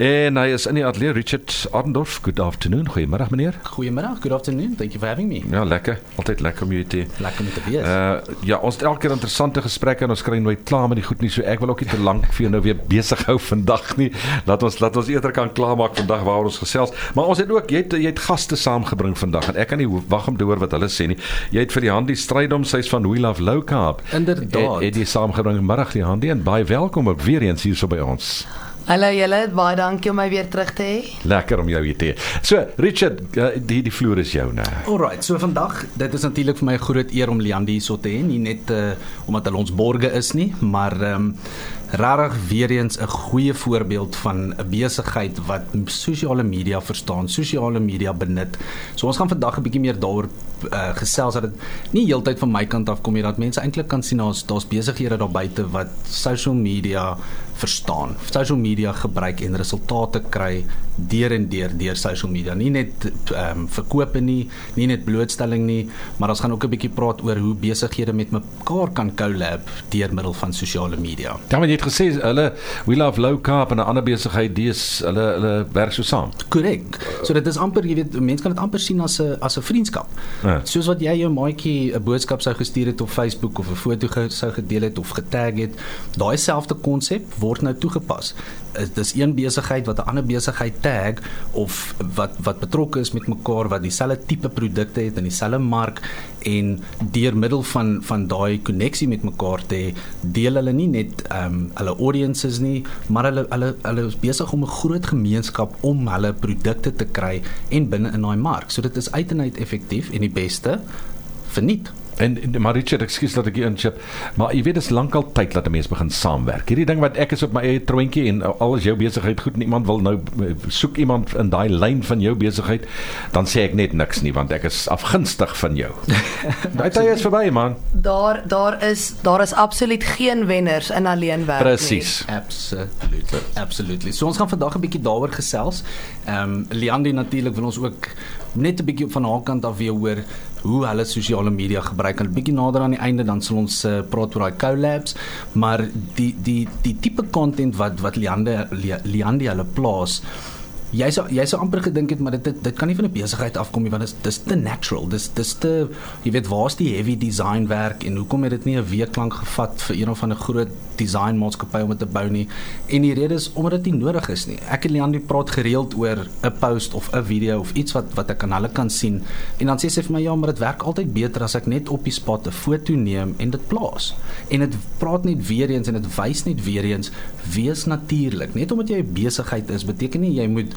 En hy is in die ateljee Richard Adendorf. Good afternoon. Goeiemôre meneer. Goeiemiddag. Good afternoon. Thank you for having me. Ja, lekker. Altyd lekker om jou te Lekker om te wees. Uh ja, ons het elke keer interessante gesprekke en ons kry nooit klaar met die goed nie. So ek wil ook nie te lank vir jou nou weer besig hou vandag nie. Laat ons laat ons eerder kan klaarmaak vandag waaroor ons gesels. Maar ons het ook jy het, jy het gaste saamgebring vandag en ek kan nie wag om te hoor wat hulle sê nie. Jy het vir die Handy Strydom sy's van We Love Low Carb. Inderdaad. Het, het jy saamgebring. Middag die Handy en baie welkom ook weer eens hier so by ons. Hallo julle, baie dankie om my weer terug te hê. Lekker om jou hier te hê. So, Richard, uh, die die vloer is joune. Alright, so vandag, dit is natuurlik vir my 'n groot eer om Liandi hier so te hê, nie net uh, omdat hulle ons borge is nie, maar ehm um, regtig weer eens 'n goeie voorbeeld van 'n besigheid wat sosiale media verstaan, sosiale media benut. So ons gaan vandag 'n bietjie meer daaroor uh, gesels dat dit nie heeltyd van my kant af kom nie dat mense eintlik kan sien daar's daar's besighede daar buite wat social media verstaan. Social media gebruik en resultate kry deur en deur deur social media. Nie net ehm um, verkope nie, nie net blootstelling nie, maar ons gaan ook 'n bietjie praat oor hoe besighede met mekaar kan collab deur middel van sosiale media. Ja, maar jy het gesê hulle We Love Low Carb en 'n ander besigheid, dis hulle hulle werk so saam. Korrek. So dit is amper, jy weet, mense kan dit amper sien as 'n as 'n vriendskap. Ja. Soos wat jy jou maatjie 'n boodskap sou gestuur het op Facebook of 'n foto sou gedeel het of getag het, daai selfde konsep word nou toegepas. Dit is een besigheid wat 'n ander besigheid tag of wat wat betrokke is met mekaar wat dieselfde tipe produkte het in dieselfde mark en deur middel van van daai koneksie met mekaar te hê, deel hulle nie net ehm um, hulle audiences nie, maar hulle hulle hulle is besig om 'n groot gemeenskap om hulle produkte te kry en binne in daai mark. So dit is uit en uit effektief en die beste verniet. En maar Richard, ekskuus dat ek hier inchip, maar jy weet dit is lankal tyd dat 'n mens begin saamwerk. Hierdie ding wat ek is op my eie troontjie en al is jou besigheid goed, niemand wil nou soek iemand in daai lyn van jou besigheid, dan sê ek net niks nie want ek is afgunstig van jou. Daai tyd is verby man. Daar daar is daar is absoluut geen wenners in alleen werk Presies. Absolutely. Absolutely. So ons gaan vandag 'n bietjie daaroor gesels. Ehm um, Liandi natuurlik wil ons ook net 'n bietjie van haar kant af weer hoor hoe hulle sosiale media gebruik. 'n Bietjie nader aan die einde dan sal ons uh, praat oor daai collabs, maar die die die tipe content wat wat Liandi Liandi hulle plaas Jy sou jy sou amper gedink het maar dit dit, dit kan nie van 'n besigheid afkom nie want dit is te natural. Dis dis te jy weet waar's die heavy design werk en hoekom het dit nie 'n week lank gevat vir een of ander groot design maatskappy om dit te bou nie. En die rede is omdat dit nie nodig is nie. Ek en Leandie praat gereeld oor 'n post of 'n video of iets wat wat ek aan hulle kan sien en dan sê sy vir my ja, maar dit werk altyd beter as ek net op die spot 'n foto neem en dit plaas. En dit praat net weer eens en dit wys net weer eens wees natuurlik. Net omdat jy 'n besigheid is, beteken nie jy moet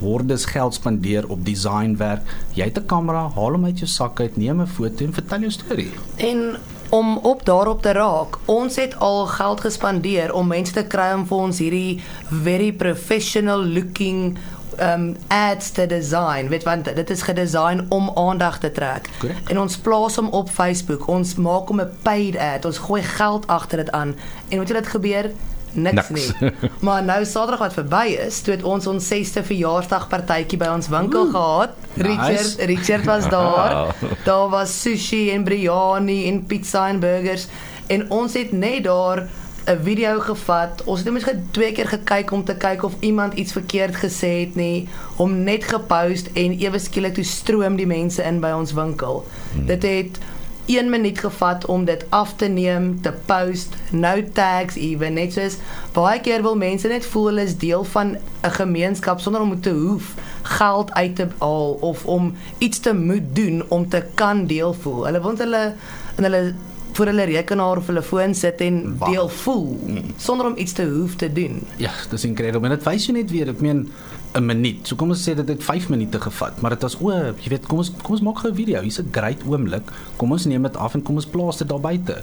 hordes geld spandeer op designwerk. Jy het 'n kamera, haal hom uit jou sak uit, neem 'n foto en vertel jou storie. En om op daarop te raak, ons het al geld gespandeer om mense te kry om vir ons hierdie very professional looking um ads te design weet want dit is gedesign om aandag te trek Correct. en ons plaas hom op Facebook ons maak hom 'n paid ad ons gooi geld agter dit aan en weet jy wat gebeur niks, Niks. nie. Maar nou Saterdag wat verby is, toe het ons ons 6ste verjaarsdagpartytjie by ons winkel Oeh, gehad. nice. Richard Richard was daar. daar was sushi en biryani en pizza en burgers en ons het net daar 'n video gevat. Ons het net ge twee keer gekyk om te kyk of iemand iets verkeerd gesê het nie, hom net gepost en ewe skielik toe stroom die mense in by ons winkel. Hmm. Dit het 1 minuut gevat om dit af te neem, te post, no tags ewen. Net soos baie keer wil mense net voel hulle is deel van 'n gemeenskap sonder om te hoef geld uit te haal of om iets te moet doen om te kan deel voel. Hulle wil hulle in hulle voor hulle rekenaar of hulle foon sit en deel voel sonder om iets te hoef te doen. Ja, dis incredible. En dit wys jou net weer, ek meen 'n minuut. So kom ons sê dit het 5 minute gevat, maar dit was o, jy weet, kom ons kom ons maak gou 'n video. Hier's 'n great oomblik. Kom ons neem dit af en kom ons plaas dit daar buite.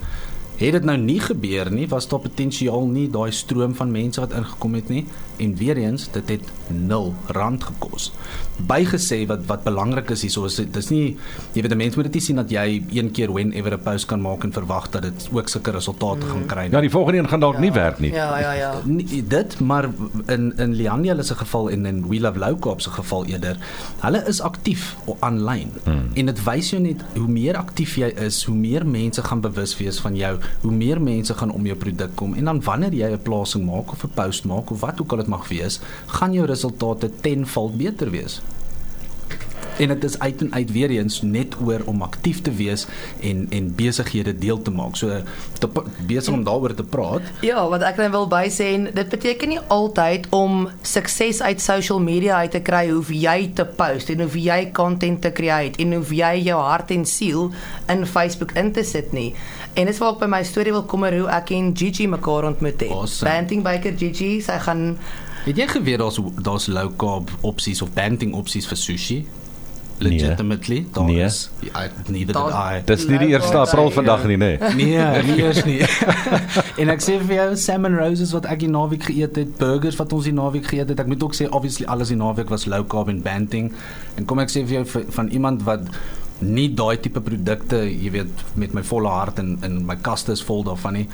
Het dit nou nie gebeur nie, was daar potensiaal nie daai stroom van mense wat ingekom het nie en weer eens dit het 0 rand gekos. Bygesê wat wat belangrik is hierso is dit is nie jy weet mense moet dit nie sien dat jy een keer whenever 'n post kan maak en verwag dat dit ook sulke resultate mm. gaan kry nie. Ja, die volgende een gaan dalk nie werk nie. Ja, ja, ja. Nie, dit maar in in Liania se geval en in We Love Carb se geval eerder hulle is aktief aanlyn hmm. en dit wys jou net hoe meer aktief jy is hoe meer mense gaan bewus wees van jou hoe meer mense gaan om jou produk kom en dan wanneer jy 'n plasing maak of 'n post maak of wat ook al dit mag wees, gaan jou resultate tenfold beter wees en dit is uit en uit weer eens net oor om aktief te wees en en besighede deel te maak. So te besig om daaroor te praat. Ja, wat ek wil by sê en dit beteken nie altyd om sukses uit social media uit te kry hoef jy te post en hoef jy content te create en hoef jy jou hart en siel in Facebook in te sit nie. En dis waar ek by my storie wil kom oor hoe ek en Gigi mekaar ontmoet het. Awesome. Banting Baker Gigi, sy gaan Het jy geweet daar's daar's low carb opsies of banting opsies vir sushi? Nee. Legitimately, daar Nee. is I, neither did I. Dis nie die 1 April vandag nie, nê. Nee, nie eers nie. en ek sê vir jou salmon roses wat ek die naweek geëet het, burgers wat ons die naweek geëet het. Ek moet ook sê obviously alles die naweek was low carb en banting. En kom ek sê vir jou van iemand wat nie daai tipe produkte, jy weet, met my volle hart en in my kaste is vol daarvan nie.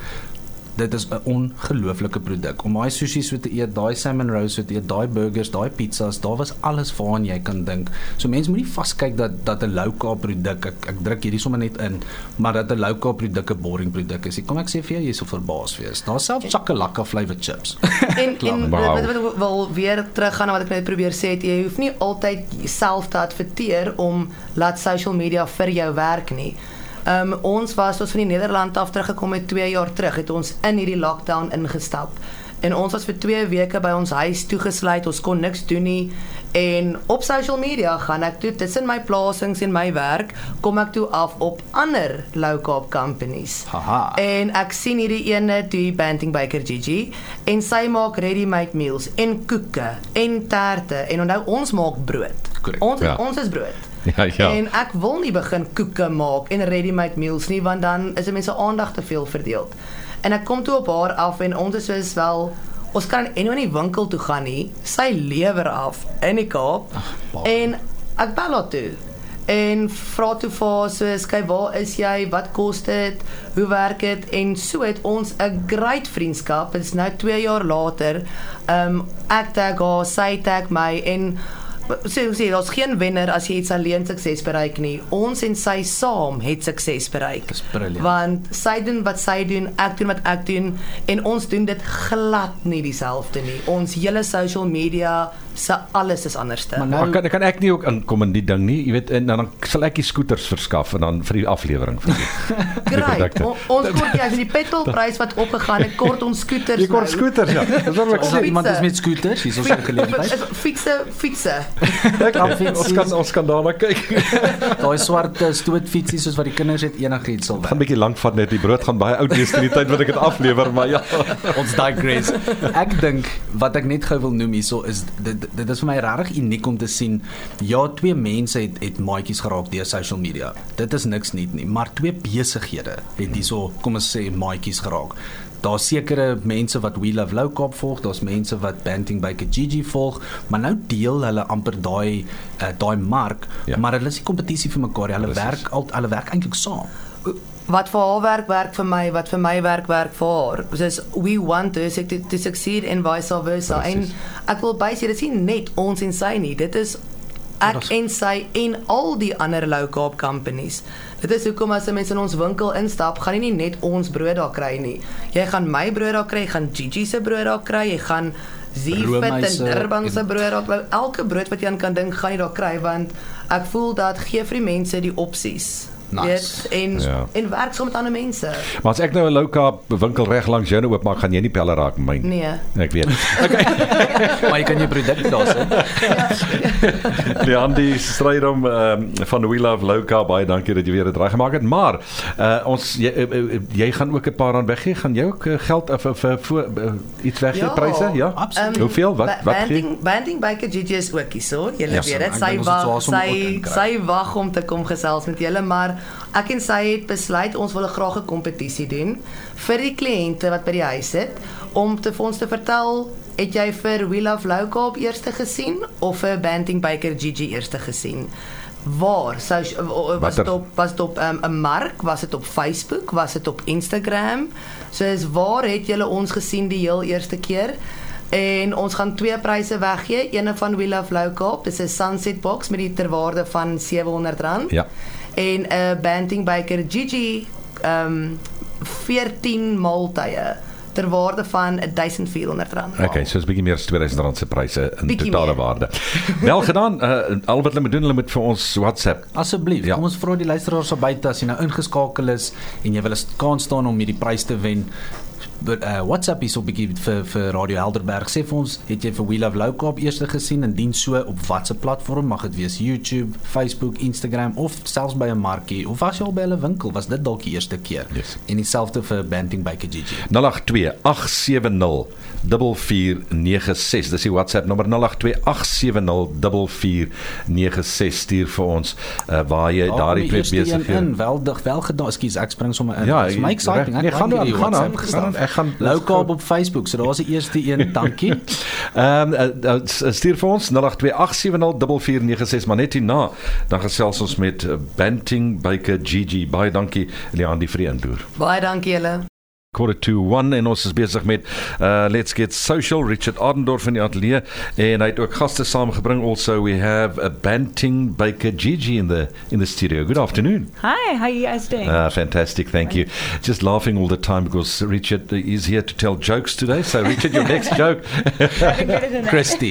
Dit is 'n ongelooflike produk. Om daai sushi so te eet, daai salmon rolls so te eet, daai burgers, daai pizzas, daar was alles waaraan jy kan dink. So mense moenie vaskyk dat dat 'n low carb produk, ek ek druk hierdie sommer net in, maar dat 'n low carb produk 'n boring produk is. Kom ek sê vir jou, jy sal verbaas wees. Daar's self chakalaka flavored chips. en en Wauw. wat wat ek wil weer teruggaan na wat ek net probeer sê het jy hoef nie altyd self te adverteer om laat social media vir jou werk nie. Um ons was ons van die Nederland af teruggekom het 2 jaar terug het ons in hierdie lockdown ingestap. En ons was vir 2 weke by ons huis toegesluit. Ons kon niks doen nie. En op social media gaan ek toe tussen my plasings en my werk kom ek toe af op ander low carb companies. Haha. En ek sien hierdie ene die Banting Baker Gigi en sy maak ready-made meals en koeke en terte en onthou ons maak brood. Korrek. Ons Ja. ons is brood. Ja, ja. En ek wil nie begin koeke maak en ready-made meals nie want dan is 'n mens se aandag te veel verdeel. En ek kom toe op haar af en ons is soos wel ons kan en in die winkel toe gaan nie. Sy lewer af in die Kaap. baie. En ek bel haar toe en vra toe vir haar soos kyk waar is jy wat kos dit hoe werk dit en so het ons 'n great vriendskap dit is nou 2 jaar later um ek tag haar sy tag my en sê so, sê daar's geen wenner as jy iets alleen sukses bereik nie. Ons en sy saam het sukses bereik. Dis brilliant. want sy doen wat sy doen ek doen wat ek doen en ons doen dit glad nie dieselfde nie. Ons hele social media se alles is anderste Maar Maar nou kan kan ek nie ook inkom in die ding nie, jy weet en dan sal ek die skooters verskaf en dan vir die aflewering vir die. Great. produkte. O, ons kort jy die petrolprys wat opgegaan het, kort ons skooters. Jy kort nou. skooters ja. Dis wat ek as sê. iemand is met scooters, hier is ons geleentheid. Fietsse, fietsse. Ek, ons kan ons kan daarna kyk. Daai swart stootvietsies soos wat die kinders het enigiets sal gaan 'n bietjie lank vat net die brood gaan baie oud wees in die tyd wat ek dit aflewer, maar ja. ons digress. Ek dink wat ek net gou wil noem hierso is dit dit is vir my regtig uniek om te sien ja twee mense het het maatjies geraak deur social media. Dit is niks nuut nie, maar twee besighede het hierso kom ons sê maatjies geraak. Daar's sekere mense wat We Love Low Carb volg, daar's mense wat Banting by Gigi volg, maar nou deel hulle amper daai uh, daai mark, Ja. maar hulle is nie kompetisie vir mekaar nie. Hulle Presies. werk al hulle werk eintlik saam. Wat vir haar werk werk vir my, wat vir my werk werk vir haar. Soos we want her to, to succeed and vice versa. Precies. En ek wil bysê dit is nie net ons en sy nie. Dit is ek is- en sy en al die ander low carb companies. Dit is hoekom as 'n mens in ons winkel instap, gaan jy nie net ons brood daar kry nie. Jy gaan my brood daar kry, jy gaan Gigi se brood daar kry, jy gaan Zfit Roomhuise en Durban se brood daar kry. Elke brood wat jy aan kan dink, gaan jy daar kry want ek voel dat gee vir die mense die opsies. Nice. Weet, en Ja. en werk saam met ander mense. Maar as ek nou 'n carb winkel reg langs jou oopmaak, gaan jy nie pelle raak met my nie. Nee. Ek weet. maar jy kan jou produkte daar sit. Leandi Strydom um, van We Love Carb, baie dankie dat jy weer dit reg gemaak het. Maar uh, ons jy, uh, uh, jy gaan ook 'n paar rand weggee. Gaan jy ook uh, geld of of uh, iets weggee Ja, pryse? Ja. absoluut. Ehm, Hoeveel? Wat wat gee? banding banding by is ook hierso. Julle Ja, weet so, dit. ek Sy dink ons het wag sy sy wag om te kom gesels met julle, maar ek en sy het besluit ons wil graag 'n kompetisie doen vir die kliënte wat by die huis sit om te vir ons te vertel Het jy vir We Love Low Carb eerste gesien of vir Banting Baker Gigi eerste gesien? Waar? Sou was dit op was dit op 'n um, mark, was dit op Facebook, was dit op Instagram? So is waar het julle ons gesien die heel eerste keer? En ons gaan twee pryse weggee, eene van We Love Low Carb, dis 'n Sunset box met die terwaarde van R700. Ja. En 'n Banting Baker Gigi ehm um, 14 maaltye ter waarde van R1400. Okay, so is bietjie meer as R2000 se pryse in Bietjie totale meer. waarde. Wel gedaan. Uh, al wat hulle moet doen, hulle moet vir ons WhatsApp. Asseblief, ja. kom ons vra die luisteraars op buite as jy nou ingeskakel is en jy wil 'n kans staan om hierdie prys te wen. But, uh, WhatsApp is op bietjie vir vir Radio Helderberg. Sê vir ons, het jy vir We Love Low Carb eers gesien en dien so op watter platform? Mag dit wees YouTube, Facebook, Instagram of selfs by 'n markie of was jy al by 'n winkel? Was dit dalk die eerste keer? Yes. En dieselfde vir Banting by Kijiji. 082 870 4496 dis die WhatsApp nommer 082 870 4496 stuur vir ons uh, waar jy daardie twee besig in wel wel gedaan. Ekskuus, ek spring sommer in. Ja, Dit is my exciting. nee, Ek hierdie gaan aan, WhatsApp gaan aan. Ek gaan Lou Kaap op Facebook. So daar's die eerste een. Dankie. Ehm um, uh, uh, stuur vir ons 082 870 4496 maar net hierna dan gesels ons met uh, Banting Baker GG. Baie dankie Leon die vir die inloer. Baie dankie julle. Quarter to 1 en ons is besig met uh, Let's Get Social Richard Adendorf in die ateljee en hy het ook gaste saamgebring also we have a Banting Baker Gigi in the in the studio good afternoon Hi, how are you guys doing? uh, fantastic thank you just laughing all the time because Richard is here to tell jokes today so Richard your next joke Even better. Christy.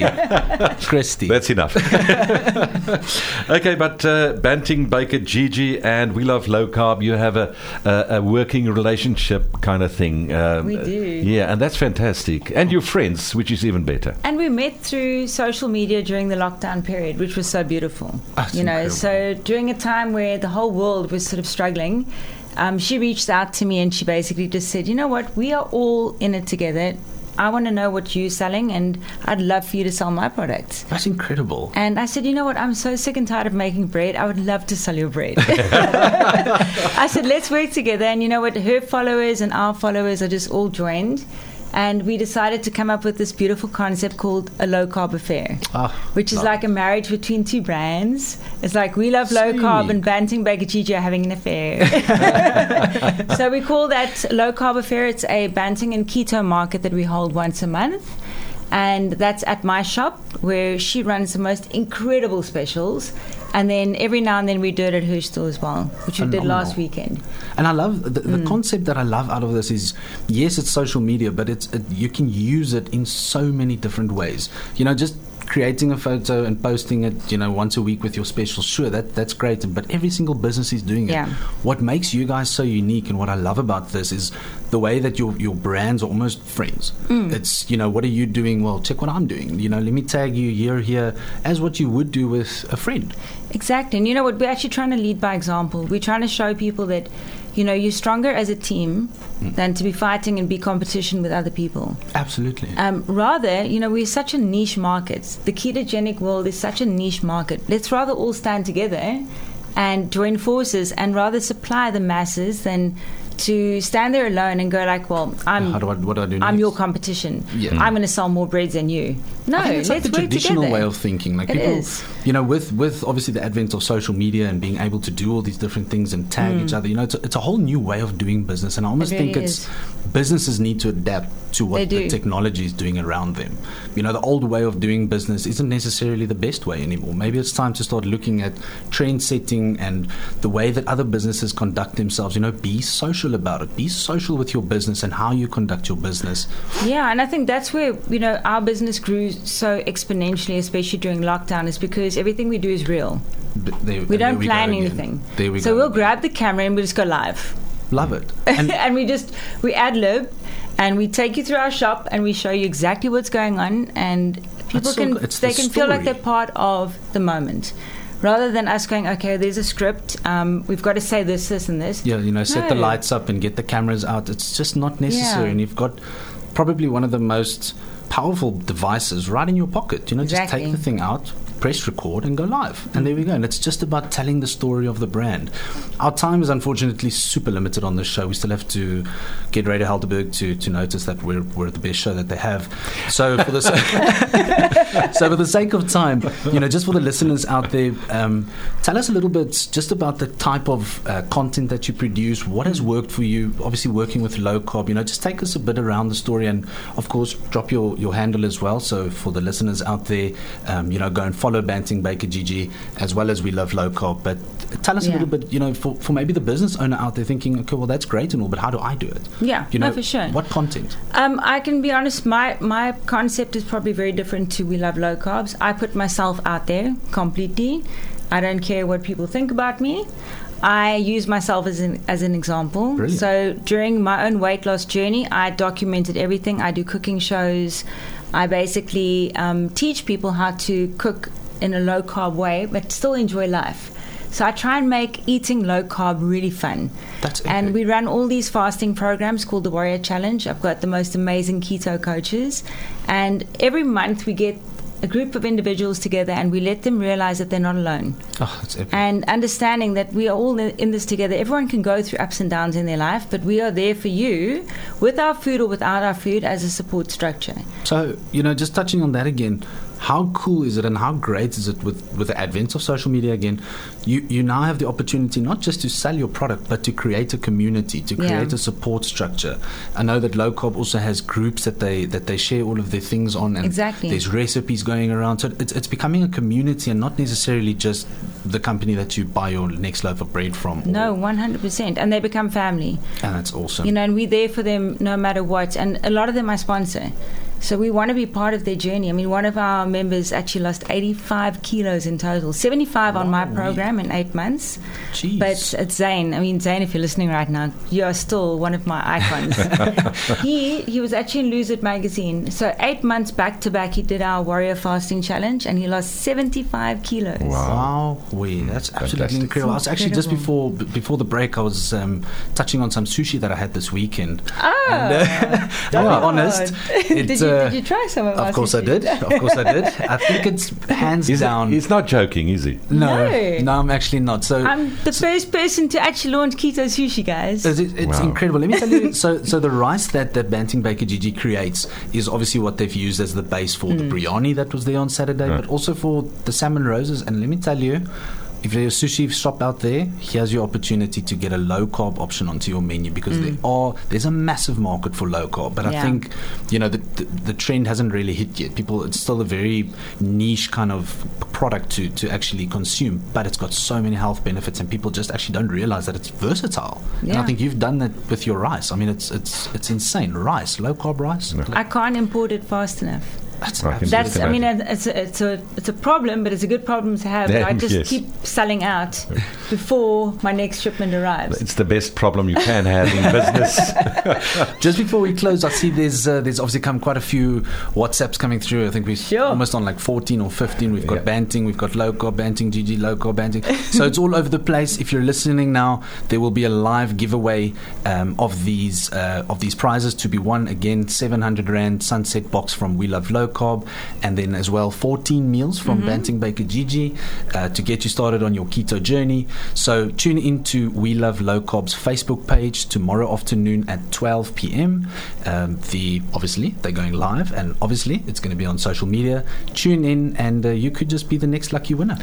Christy. that's enough okay but uh, Banting Baker Gigi and we love low carb you have a a, a working relationship kind of thing um, We do. yeah and that's fantastic and you're friends which is even better And we met through social media during the lockdown period, which was so beautiful. That's you know, incredible. so during a time where the whole world was sort of struggling, um, she reached out to me and she basically just said, "You know what? We are all in it together. I want to know what you're selling, and I'd love for you to sell my products." That's incredible. And I said, you know what? I'm so sick and tired of making bread. I would love to sell your bread. I said, let's work together. And you know what? Her followers and our followers are just all joined. And we decided to come up with this beautiful concept called a low carb affair, Ah, which is like a marriage between two brands. It's like we love low carb and Banting Baker Gigi are having an affair. so we call that low carb affair. It's a Banting and keto market that we hold once a month. And that's at my shop where she runs the most incredible specials. And then every now and then we do it at her store as well, which we did last weekend. And I love the, Mm. concept that I love out of this is yes, it's social media, but it's it, you can use it in so many different ways. You know, just creating a photo and posting it, you know, once a week with your special. Sure, that that's great, but every single business is doing it. Yeah. What makes you guys so unique and what I love about this is the way that your your brands are almost friends. Mm. It's you know, what are you doing? Well, check what I'm doing. You know, let me tag you here here as what you would do with a friend. Exactly. And you know what? We're actually trying to lead by example. We're trying to show people that, you know, you're stronger as a team than to be fighting and be competition with other people. Absolutely. Um, rather, you know, we're such a niche market. The ketogenic world is such a niche market. Let's rather all stand together and join forces and rather supply the masses than to stand there alone and go like, well, I'm How do I, what do I do I'm your competition. Yeah. I'm going to sell more breads than you. No, I think it's like the traditional together. way of thinking. Like It people, is. you know, with with obviously the advent of social media and being able to do all these different things and tag each other, you know, it's a, it's a whole new way of doing business. And I almost Mm. It really think it's businesses need to adapt to what the technology is doing around them. You know, the old way of doing business isn't necessarily the best way anymore. Maybe it's time to start looking at trend setting and the way that other businesses conduct themselves. You know, be social about it. Be social with your business and how you conduct your business. Yeah, and I think that's where you know our business grew so exponentially, especially during lockdown, is because everything we do is real. Th- There, We don't plan anything. There we so go. we'll grab the camera and we just go live, Love it. and, And we just we ad lib, and we take you through our shop and we show you exactly what's going on, and people so can they the can feel like they're part of the moment. Rather than us going, okay, there's a script, um, we've got to say this, this, and this. yeah, you know, set the lights up and get the cameras out. It's just not necessary. Yeah. And you've got probably one of the most powerful devices right in your pocket. You know, just take the thing out, press record, and go live. And there we go. And it's just about telling the story of the brand. Our time is unfortunately super limited on this show. We still have to get Radio Helderberg to, to notice that we're, we're the best show that they have. So for this, so, for the sake of time, you know, just for the listeners out there, um, tell us a little bit just about the type of uh, content that you produce. What has worked for you? Obviously, working with low carb. You know, just take us a bit around the story, and of course, drop your your handle as well. So, for the listeners out there, um, you know, go and follow Banting Baker GG as well as we love low carb. But tell us Yeah. a little bit, you know, for, for maybe the business owner out there thinking, okay, well, that's great and all, but how do I do it? Yeah, you no, know, for sure. What content? Um, I can be honest. My my concept is probably very different to We Love Low Carbs. I put myself out there completely. I don't care what people think about me. I use myself as an as an example. Brilliant. So during my own weight loss journey, I documented everything. I do cooking shows. I basically um, teach people how to cook in a low carb way, but still enjoy life. So I try and make eating low carb really fun. That's and we run all these fasting programs called the Warrior Challenge. I've got the most amazing keto coaches, and every month we get a group of individuals together and we let them realize that they're not alone. Oh, that's epic. And understanding that we are all in in this together. Everyone can go through ups and downs in their life, but we are there for you with our food or without our food as a support structure. So, you know, just touching on that again, how cool is it and how great is it with, with the advent of social media again? You, you now have the opportunity not just to sell your product, but to create a community, to create Yeah. a support structure. I know that Low Carb also has groups that they that they share all of their things on, and Exactly. there's recipes going around. So it's, it's becoming a community and not necessarily just the company that you buy your next loaf of bread from. No, 100%. And they become family. and that's awesome. You know, and we're there for them no matter what. And a lot of them I sponsor. So we want to be part of their journey. I mean, one of our members actually lost 85 kilos in total, 75 on my program in eight months. Jeez. But it's Zane. I mean, Zane, if you're listening right now, you are still one of my icons. he he was actually in Lose It magazine. So eight months back to back, he did our Warrior Fasting Challenge, and he lost 75 kilos. Wow, we that's absolutely Fantastic. incredible. I was actually just before b- before the break. I was um, touching on some sushi that I had this weekend. Oh, And, uh, to be honest, did, it's, you, uh, did you try some of Of course I did. Of course I did. I think it's hands He's, down. he's not joking, is he? no, No. no, I'm actually not. So I'm the first person to actually launch keto sushi, guys. It's, it's Wow. incredible. Let me tell you. So, so the rice that that Banting Baker Gigi creates is obviously what they've used as the base for the biryani that was there on Saturday, Yeah. but also for the salmon roses. And let me tell you, if there's a sushi shop out there, here's your opportunity to get a low carb option onto your menu because there mm. are there's a massive market for low carb. But I think you know the, the the trend hasn't really hit yet. People, it's still a very niche kind of product to to actually consume, but it's got so many health benefits, and people just actually don't realize that it's versatile. And I think you've done that with your rice. I mean, it's it's it's insane. Rice, low carb rice. I can't import it fast enough. That's I That's, I mean, it's a, it's a it's a problem, but it's a good problem to have. But I just Yes. keep selling out before my next shipment arrives. It's the best problem you can have in business. Just before we close, I see there's uh, there's obviously come quite a few WhatsApps coming through. I think we're Sure. almost on like 14 or 15. We've got Yeah. Banting, we've got local Banting, GG local Banting. so it's all over the place. If you're listening now, there will be a live giveaway um, of these uh, of these prizes to be won. Again, 700 rand sunset box from We Love Low Carb, and then as well 14 meals from Banting Baker GG uh, to get you started on your keto journey. So tune into We Love Low Carb's Facebook page tomorrow afternoon at 12 p.m. Um, the obviously they're going live, and obviously it's going to be on social media. Tune in, and uh, you could just be the next lucky winner.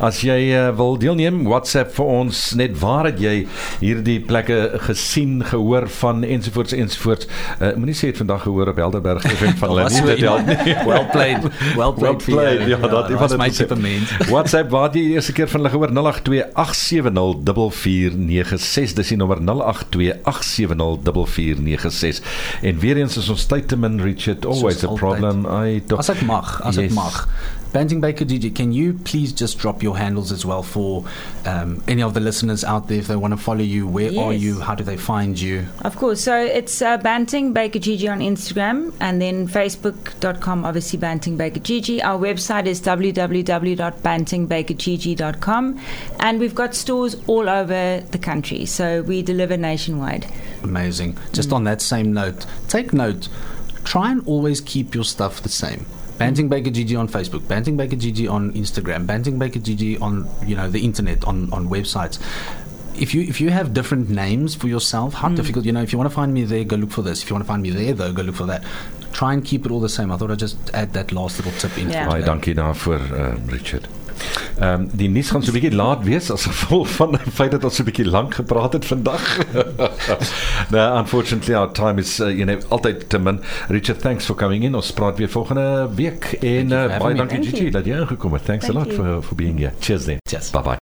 As jy uh, wil deelneem, WhatsApp vir ons net waar het jy hierdie plekke gesien, gehoor van ensovoorts ensovoorts. Uh, Moenie sê het vandag gehoor op Helderberg FM van hulle nie dit help nie. well played, well played, Well played, jou. ja, dat- was het my tipe mens. WhatsApp waar jy die eerste keer van hulle gehoor? 0828704496 dis die nommer 0828704496 en weer eens is ons tyd te min Richard. Always Soos a problem I As ek mag, as ek Yes. mag. Banting Baker GG, can you please just drop your handles as well for um, any of the listeners out there if they want to follow you? Where are you? How do they find you? Of course. So it's uh, Banting Baker Gigi on Instagram and then Facebook.com, obviously Banting Baker Gigi. Our website is www.bantingbakergigi.com and we've got stores all over the country. So we deliver nationwide. Amazing. Just on that same note, take note. Try and always keep your stuff the same. Banting Baker GG on Facebook, Banting Baker GG on Instagram, Banting Baker GG on you know the internet on on websites. if you if you have different names for yourself, how difficult, you know, if you want to find me there, go look for this. If you want to find me there, though, go look for that. Try and keep it all the same. I thought I'd just add that last little tip in. Yeah. for Baie today. dankie daarvoor uh, Richard. Ehm um, die nuus gaan so 'n bietjie laat wees as gevolg van die feit dat ons so 'n bietjie lank gepraat het vandag. nou unfortunately our time is uh, you know altyd te min. Richard, thanks for coming in. Ons praat weer volgende week en uh, baie dankie Gigi dat jy ingekom het. Thanks Thank a lot you. for for being here. Cheers then. Cheers. Bye bye.